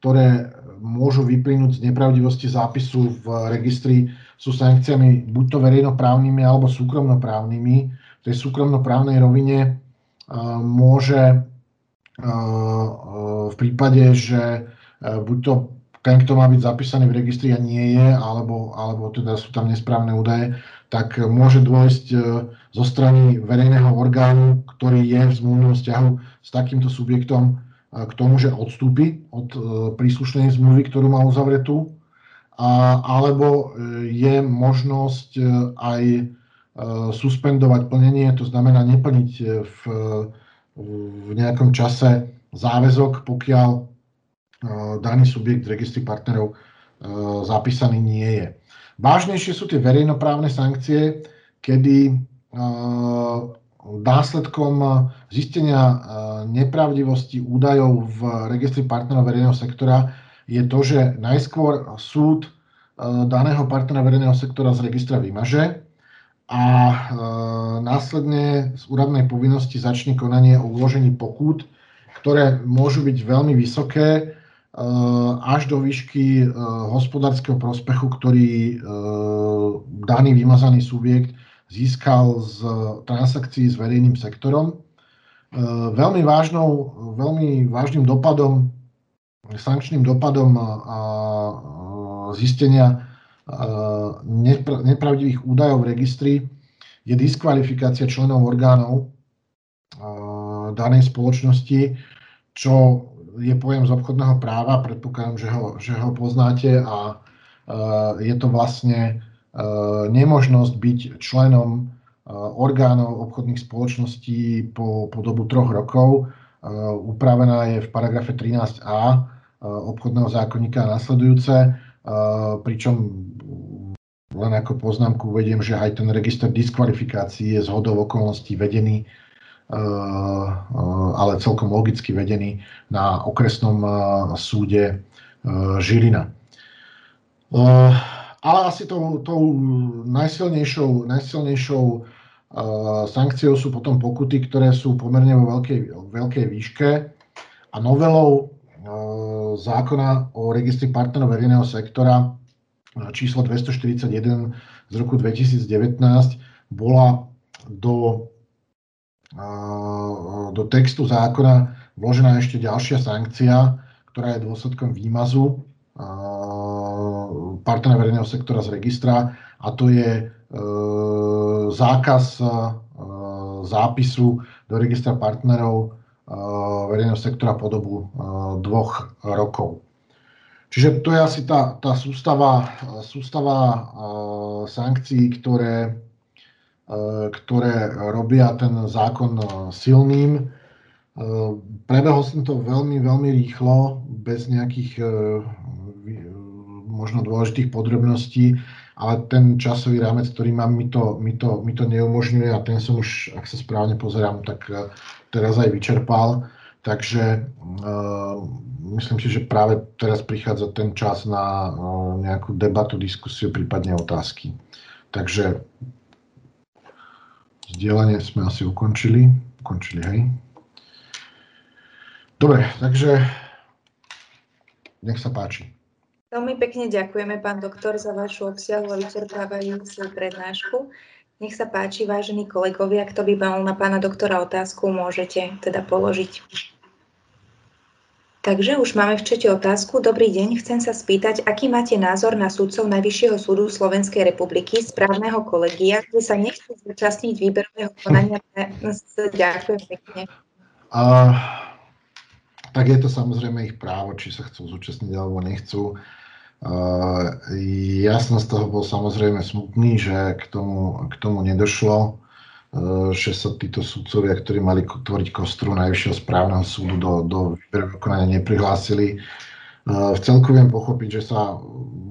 ktoré môžu vyplynúť z nepravdivosti zápisu v registri, sú sankciami buď to verejnoprávnymi alebo súkromnoprávnymi tej súkromnoprávnej rovine môže v prípade, že buď to ten, kto má byť zapísaný v registri a nie je, alebo, alebo teda sú tam nesprávne údaje, tak môže dôjsť e, zo strany verejného orgánu, ktorý je v zmluvnom vzťahu s takýmto subjektom k tomu, že odstúpi od e, príslušnej zmluvy, ktorú má uzavretú, alebo e, je možnosť aj suspendovať plnenie, to znamená neplniť v, v nejakom čase záväzok, pokiaľ daný subjekt v registri partnerov zapísaný nie je. Vážnejšie sú tie verejnoprávne sankcie, kedy následkom zistenia nepravdivosti údajov v registri partnerov verejného sektora je to, že najskôr súd daného partnera verejného sektora z registra vymaže, a následne z úradnej povinnosti začne konanie o uložení pokút, ktoré môžu byť veľmi vysoké, až do výšky hospodárskeho prospechu, ktorý daný vymazaný subjekt získal z transakcií s verejným sektorom. Veľmi, vážnou, veľmi vážnym dopadom, sankčným dopadom zistenia nepravdivých údajov v registri je diskvalifikácia členov orgánov danej spoločnosti, čo je pojem z obchodného práva, predpokladám, že ho, že ho poznáte a je to vlastne nemožnosť byť členom orgánov obchodných spoločností po, po dobu troch rokov. Upravená je v paragrafe 13a obchodného zákonníka nasledujúce, pričom len ako poznámku uvediem, že aj ten register diskvalifikácií je zhodou okolností vedený, ale celkom logicky vedený na okresnom súde Žilina. Ale asi tou, tou najsilnejšou, najsilnejšou sankciou sú potom pokuty, ktoré sú pomerne vo veľkej, veľkej výške a novelou zákona o registri partnerov verejného sektora číslo 241 z roku 2019 bola do, do textu zákona vložená ešte ďalšia sankcia, ktorá je dôsledkom výmazu partnera verejného sektora z registra a to je e, zákaz e, zápisu do registra partnerov e, verejného sektora po dobu dvoch rokov. Čiže to je asi tá, tá sústava, sústava sankcií, ktoré, ktoré robia ten zákon silným. Prebehol som to veľmi, veľmi rýchlo, bez nejakých možno dôležitých podrobností, ale ten časový rámec, ktorý mám, mi to, mi to, mi to neumožňuje a ten som už, ak sa správne pozerám, tak teraz aj vyčerpal. Takže myslím si, že práve teraz prichádza ten čas na nejakú debatu, diskusiu, prípadne otázky. Takže vzdielanie sme asi ukončili. Ukončili, hej. Dobre, takže nech sa páči. Veľmi pekne ďakujeme, pán doktor, za vašu obsiahlu a vyčerpávajúcu prednášku. Nech sa páči, vážení kolegovia, kto by mal na pána doktora otázku, môžete teda položiť. Takže už máme v čete otázku. Dobrý deň, chcem sa spýtať, aký máte názor na súdcov Najvyššieho súdu Slovenskej republiky správneho kolegia, kde sa nechcú zúčastniť výberového konania. Ďakujem pekne. A, tak je to samozrejme ich právo, či sa chcú zúčastniť alebo nechcú. Ja som z toho bol samozrejme smutný, že k tomu, k tomu nedošlo, že sa títo sudcovia, ktorí mali tvoriť kostru Najvyššieho správneho súdu do, do konania neprihlásili. V celku viem pochopiť, že sa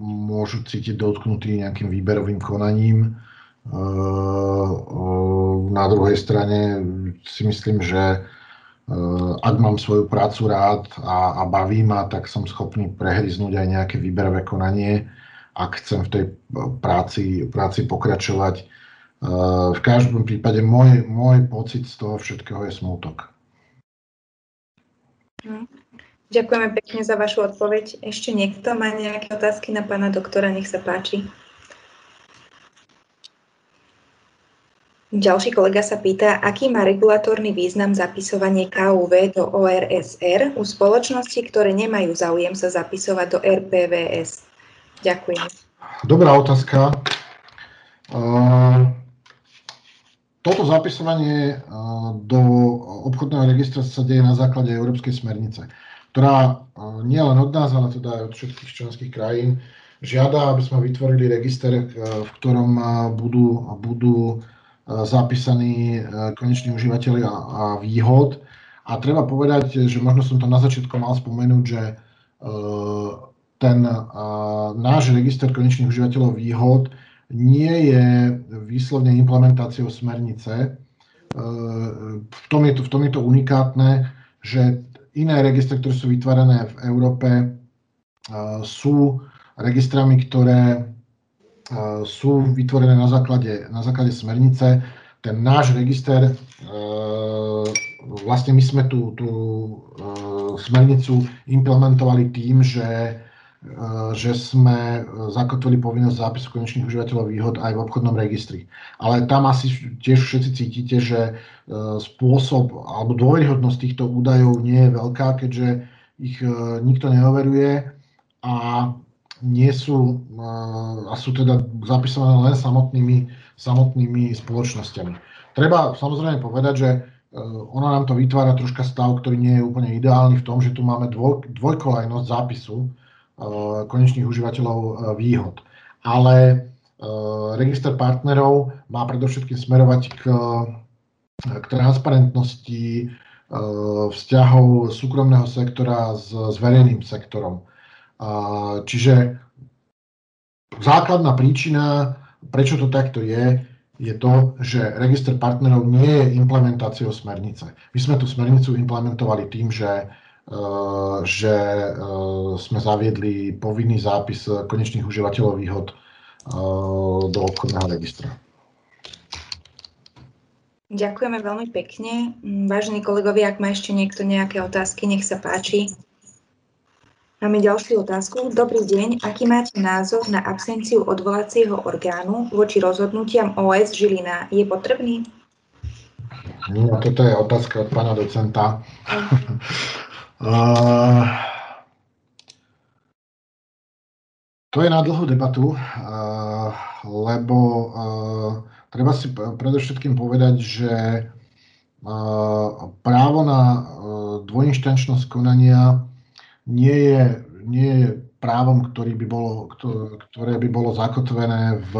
môžu cítiť dotknutí nejakým výberovým konaním. Na druhej strane si myslím, že ak mám svoju prácu rád a, a baví ma, tak som schopný prehryznúť aj nejaké výberové konanie, ak chcem v tej práci, práci pokračovať. V každom prípade môj, môj pocit z toho všetkého je smútok. Hm. Ďakujeme pekne za vašu odpoveď. Ešte niekto má nejaké otázky na pána doktora? Nech sa páči. Ďalší kolega sa pýta, aký má regulatórny význam zapisovanie KUV do ORSR u spoločností, ktoré nemajú záujem sa zapisovať do RPVS. Ďakujem. Dobrá otázka. Toto zapisovanie do obchodného registra sa deje na základe Európskej smernice, ktorá nie len od nás, ale teda aj od všetkých členských krajín žiada, aby sme vytvorili register, v ktorom budú, budú zapísaní e, koneční užívateľi a výhod. A treba povedať, že možno som to na začiatku mal spomenúť, že e, ten e, náš register konečných užívateľov výhod nie je výslovne implementáciou smernice. V tom je to, v tom je to unikátne, že iné registre, ktoré sú vytvárané v Európe, sú registrami, ktoré sú vytvorené na základe, na základe smernice. Ten náš register, vlastne my sme tú, tú smernicu implementovali tým, že že sme zakotvili povinnosť zápisu konečných užívateľov výhod aj v obchodnom registri. Ale tam asi tiež všetci cítite, že spôsob alebo dôveryhodnosť týchto údajov nie je veľká, keďže ich nikto neoveruje a nie sú, a sú teda zapisované len samotnými, samotnými spoločnosťami. Treba samozrejme povedať, že ono nám to vytvára troška stav, ktorý nie je úplne ideálny v tom, že tu máme dvoj, dvojkolajnosť zápisu konečných užívateľov výhod. Ale register partnerov má predovšetkým smerovať k, k transparentnosti vzťahov súkromného sektora s, s verejným sektorom. Čiže základná príčina, prečo to takto je, je to, že register partnerov nie je implementáciou smernice. My sme tú smernicu implementovali tým, že, e, že e, sme zaviedli povinný zápis konečných užívateľov výhod e, do obchodného registra. Ďakujeme veľmi pekne. Vážení kolegovia, ak má ešte niekto nejaké otázky, nech sa páči. Máme ďalšiu otázku. Dobrý deň. Aký máte názor na absenciu odvolacieho orgánu voči rozhodnutiam OS Žilina? Je potrebný? No, toto je otázka od pána docenta. *laughs* to je na dlhú debatu, lebo treba si predovšetkým povedať, že právo na dvojinštančnosť konania nie je, nie je právom, ktorý by bolo, ktoré by bolo zakotvené v,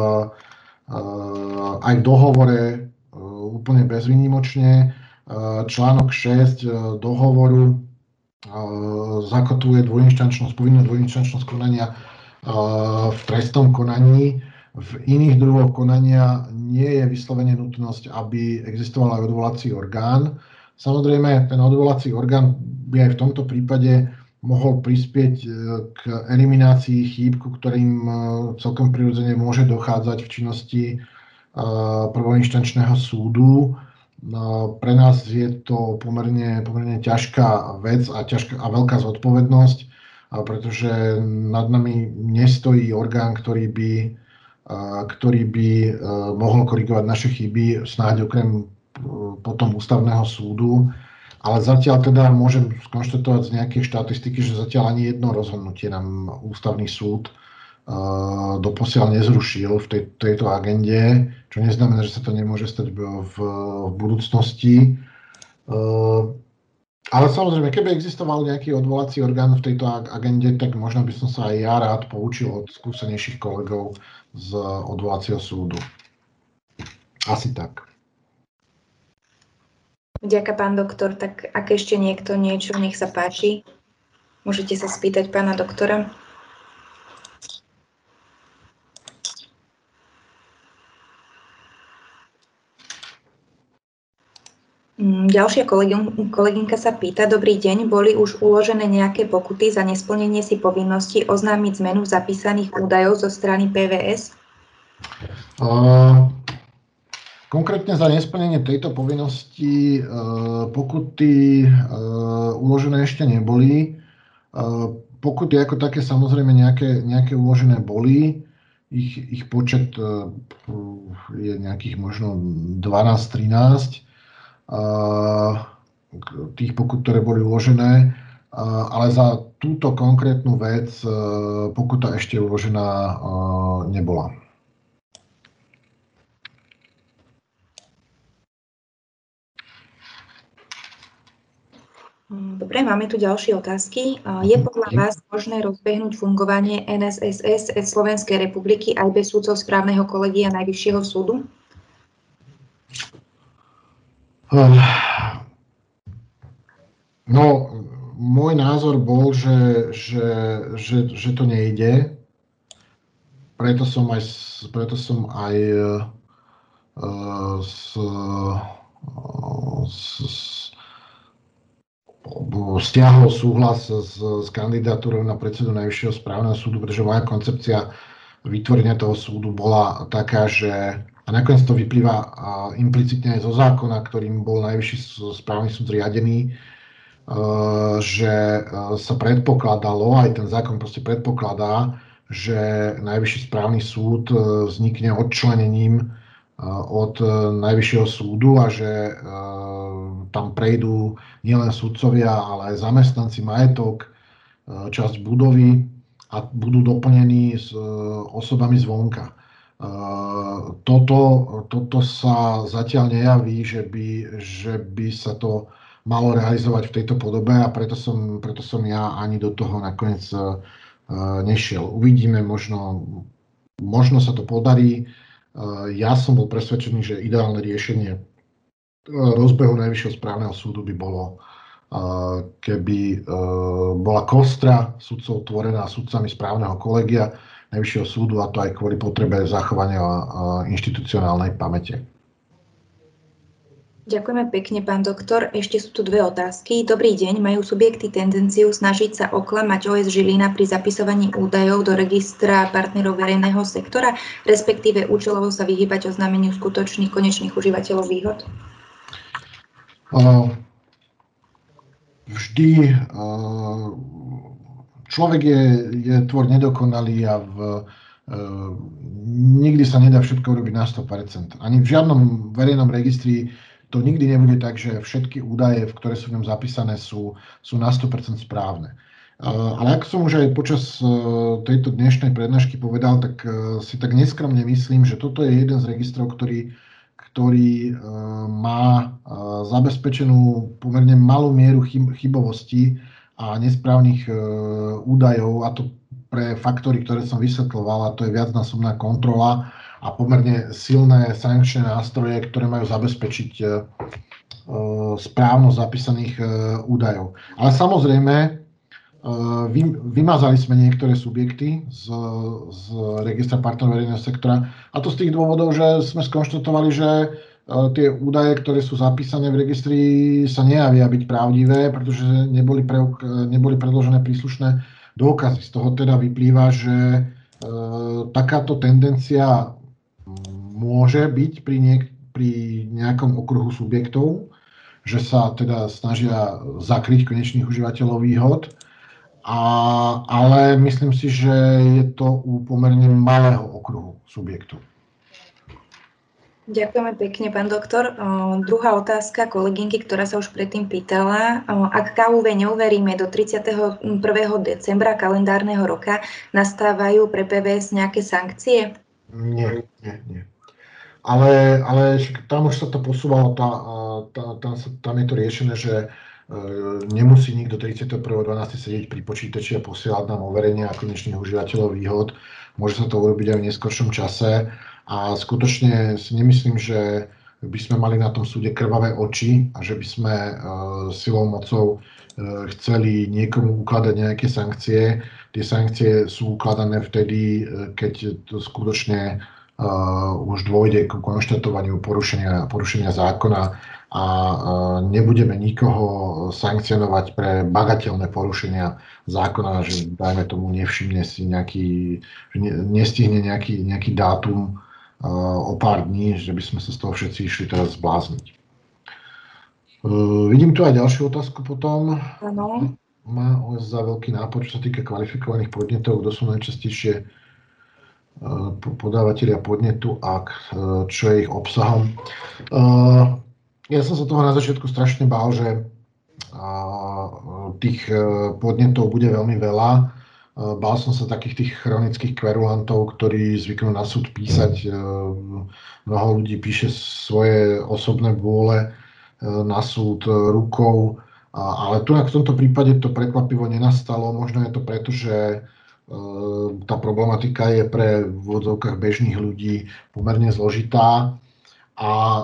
eh, aj v dohovore eh, úplne bezvýnimočne. Eh, článok 6 dohovoru zakotvuje dvojinštančnosť, povinnú dvojinštančnosť konania v trestnom konaní. V iných druhoch konania nie je vyslovene nutnosť, aby existoval aj odvolací orgán. Samozrejme, ten odvolací orgán by aj v tomto prípade mohol prispieť e, k eliminácii chýb, ku ktorým e, celkom prirodzene môže dochádzať v činnosti e, prvoinštančného súdu. Pre nás je to pomerne, pomerne ťažká vec a, ťažká, a veľká zodpovednosť, pretože nad nami nestojí orgán, ktorý by, ktorý by mohol korigovať naše chyby, snáď okrem potom ústavného súdu. Ale zatiaľ teda môžem skonštatovať z nejakej štatistiky, že zatiaľ ani jedno rozhodnutie nám ústavný súd doposiaľ nezrušil v tej, tejto agende, čo neznamená, že sa to nemôže stať v, v, budúcnosti. Uh, ale samozrejme, keby existoval nejaký odvolací orgán v tejto agende, tak možno by som sa aj ja rád poučil od skúsenejších kolegov z odvolacieho súdu. Asi tak. Ďakujem, pán doktor. Tak ak ešte niekto niečo, nech sa páči. Môžete sa spýtať pána doktora. Ďalšia kolegynka sa pýta, dobrý deň, boli už uložené nejaké pokuty za nesplnenie si povinnosti oznámiť zmenu zapísaných údajov zo strany PVS? Uh, Konkrétne za nesplnenie tejto povinnosti e, pokuty e, uložené ešte neboli. E, pokuty ako také samozrejme nejaké, nejaké uložené boli. Ich, ich počet je nejakých možno 12-13 tých pokut, ktoré boli uložené, ale za túto konkrétnu vec pokuta ešte uložená nebola. Mm, dobre, máme tu ďalšie otázky. Je podľa vás možné rozbehnúť fungovanie NSSS Slovenskej republiky aj bez súdcov správneho kolegia Najvyššieho súdu? No, môj názor bol, že, že, že, že to nejde. Preto som aj, preto som aj uh, s, s, stiahol súhlas s, s kandidatúrou na predsedu Najvyššieho správneho súdu, pretože moja koncepcia vytvorenia toho súdu bola taká, že a nakoniec to vyplýva implicitne aj zo zákona, ktorým bol najvyšší správny súd zriadený, že sa predpokladalo, aj ten zákon proste predpokladá, že najvyšší správny súd vznikne odčlenením od najvyššieho súdu a že tam prejdú nielen sudcovia, ale aj zamestnanci, majetok, časť budovy a budú doplnení s osobami zvonka. Toto, toto sa zatiaľ nejaví, že by, že by sa to malo realizovať v tejto podobe a preto som, preto som ja ani do toho nakoniec nešiel. Uvidíme, možno, možno sa to podarí. Ja som bol presvedčený, že ideálne riešenie rozbehu Najvyššieho správneho súdu by bolo, keby bola kostra sudcov tvorená sudcami správneho kolegia, Najvyššieho súdu a to aj kvôli potrebe zachovania inštitucionálnej pamäte. Ďakujeme pekne, pán doktor. Ešte sú tu dve otázky. Dobrý deň. Majú subjekty tendenciu snažiť sa oklamať OS Žilina pri zapisovaní údajov do registra partnerov verejného sektora, respektíve účelovo sa vyhýbať oznámeniu skutočných konečných užívateľov výhod? Vždy človek je, je tvor nedokonalý a v, e, nikdy sa nedá všetko urobiť na 100%. Ani v žiadnom verejnom registri to nikdy nebude tak, že všetky údaje, ktoré sú v ňom zapísané, sú, sú na 100% správne. E, ale ako som už aj počas e, tejto dnešnej prednášky povedal, tak si tak neskromne myslím, že toto je jeden z registrov, ktorý, ktorý má zabezpečenú pomerne malú mieru chybovosti a nesprávnych e, údajov, a to pre faktory, ktoré som vysvetloval, a to je viacnásobná kontrola a pomerne silné sankčné nástroje, ktoré majú zabezpečiť e, e, správnosť zapísaných údajov. Ale samozrejme, vymazali sme niektoré subjekty z, z registra partnerov verejného sektora a to z tých dôvodov, že sme skonštatovali, že tie údaje, ktoré sú zapísané v registri, sa nejavia byť pravdivé, pretože neboli, pre, neboli predložené príslušné dôkazy. Z toho teda vyplýva, že e, takáto tendencia môže byť pri, niek- pri nejakom okruhu subjektov, že sa teda snažia zakryť konečných užívateľov výhod, a, ale myslím si, že je to u pomerne malého okruhu subjektov. Ďakujeme pekne, pán doktor. O, druhá otázka kolegynky, ktorá sa už predtým pýtala. O, ak KUV neuveríme do 31. decembra kalendárneho roka, nastávajú pre PVS nejaké sankcie? Nie, nie, nie. Ale, ale tam už sa to posúvalo, tá, tá, tam, tam je to riešené, že e, nemusí nikto 31.12. sedieť pri počítači a posielať nám overenia konečných užívateľov výhod. Môže sa to urobiť aj v neskôršom čase a skutočne si nemyslím, že by sme mali na tom súde krvavé oči a že by sme uh, silou mocou uh, chceli niekomu ukladať nejaké sankcie. Tie sankcie sú ukladané vtedy, uh, keď to skutočne uh, už dôjde k konštatovaniu porušenia, porušenia zákona a uh, nebudeme nikoho sankcionovať pre bagateľné porušenia zákona, že dajme tomu nevšimne si nejaký, ne, nestihne nejaký, nejaký dátum o pár dní, že by sme sa z toho všetci išli teraz zblázniť. Vidím tu aj ďalšiu otázku potom. Áno. Má za veľký nápor, čo sa týka kvalifikovaných podnetov, kto sú najčastejšie podávateľia podnetu a čo je ich obsahom. Ja som sa toho na začiatku strašne bál, že tých podnetov bude veľmi veľa Bál som sa takých tých chronických kverulantov, ktorí zvyknú na súd písať. Mnoho ľudí píše svoje osobné vôle na súd rukou, ale tu v tomto prípade to prekvapivo nenastalo. Možno je to preto, že tá problematika je pre v vodzovkách bežných ľudí pomerne zložitá. A e,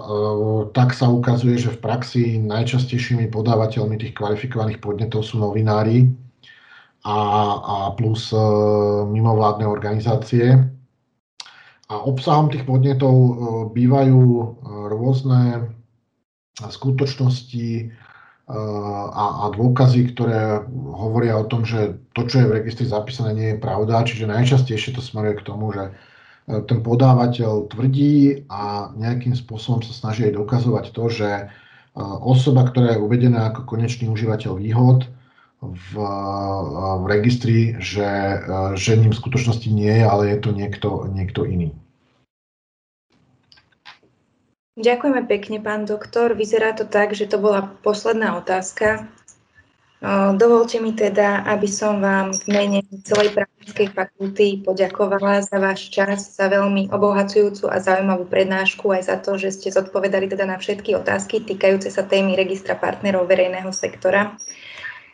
tak sa ukazuje, že v praxi najčastejšími podávateľmi tých kvalifikovaných podnetov sú novinári, a, a plus e, mimovládne organizácie. A obsahom tých podnetov e, bývajú e, rôzne skutočnosti, a, a dôkazy, ktoré hovoria o tom, že to, čo je v registri zapísané, nie je pravda. Čiže najčastejšie to smeruje k tomu, že ten podávateľ tvrdí a nejakým spôsobom sa snaží aj dokazovať to, že osoba, ktorá je uvedená ako konečný užívateľ výhod v, v registri, že, že ním v skutočnosti nie je, ale je to niekto, niekto iný. Ďakujeme pekne, pán doktor. Vyzerá to tak, že to bola posledná otázka. Dovolte mi teda, aby som vám v mene celej právnickej fakulty poďakovala za váš čas, za veľmi obohacujúcu a zaujímavú prednášku, aj za to, že ste zodpovedali teda na všetky otázky týkajúce sa témy registra partnerov verejného sektora.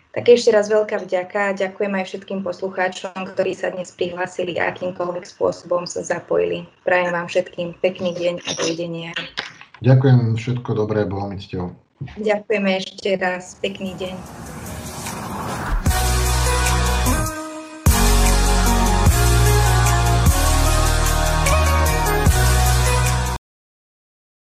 Tak ešte raz veľká vďaka. Ďakujem aj všetkým poslucháčom, ktorí sa dnes prihlásili a akýmkoľvek spôsobom sa zapojili. Prajem vám všetkým pekný deň a dovidenia. Ďakujem, všetko dobré, bolo mi cťou. Ďakujeme ešte raz, pekný deň.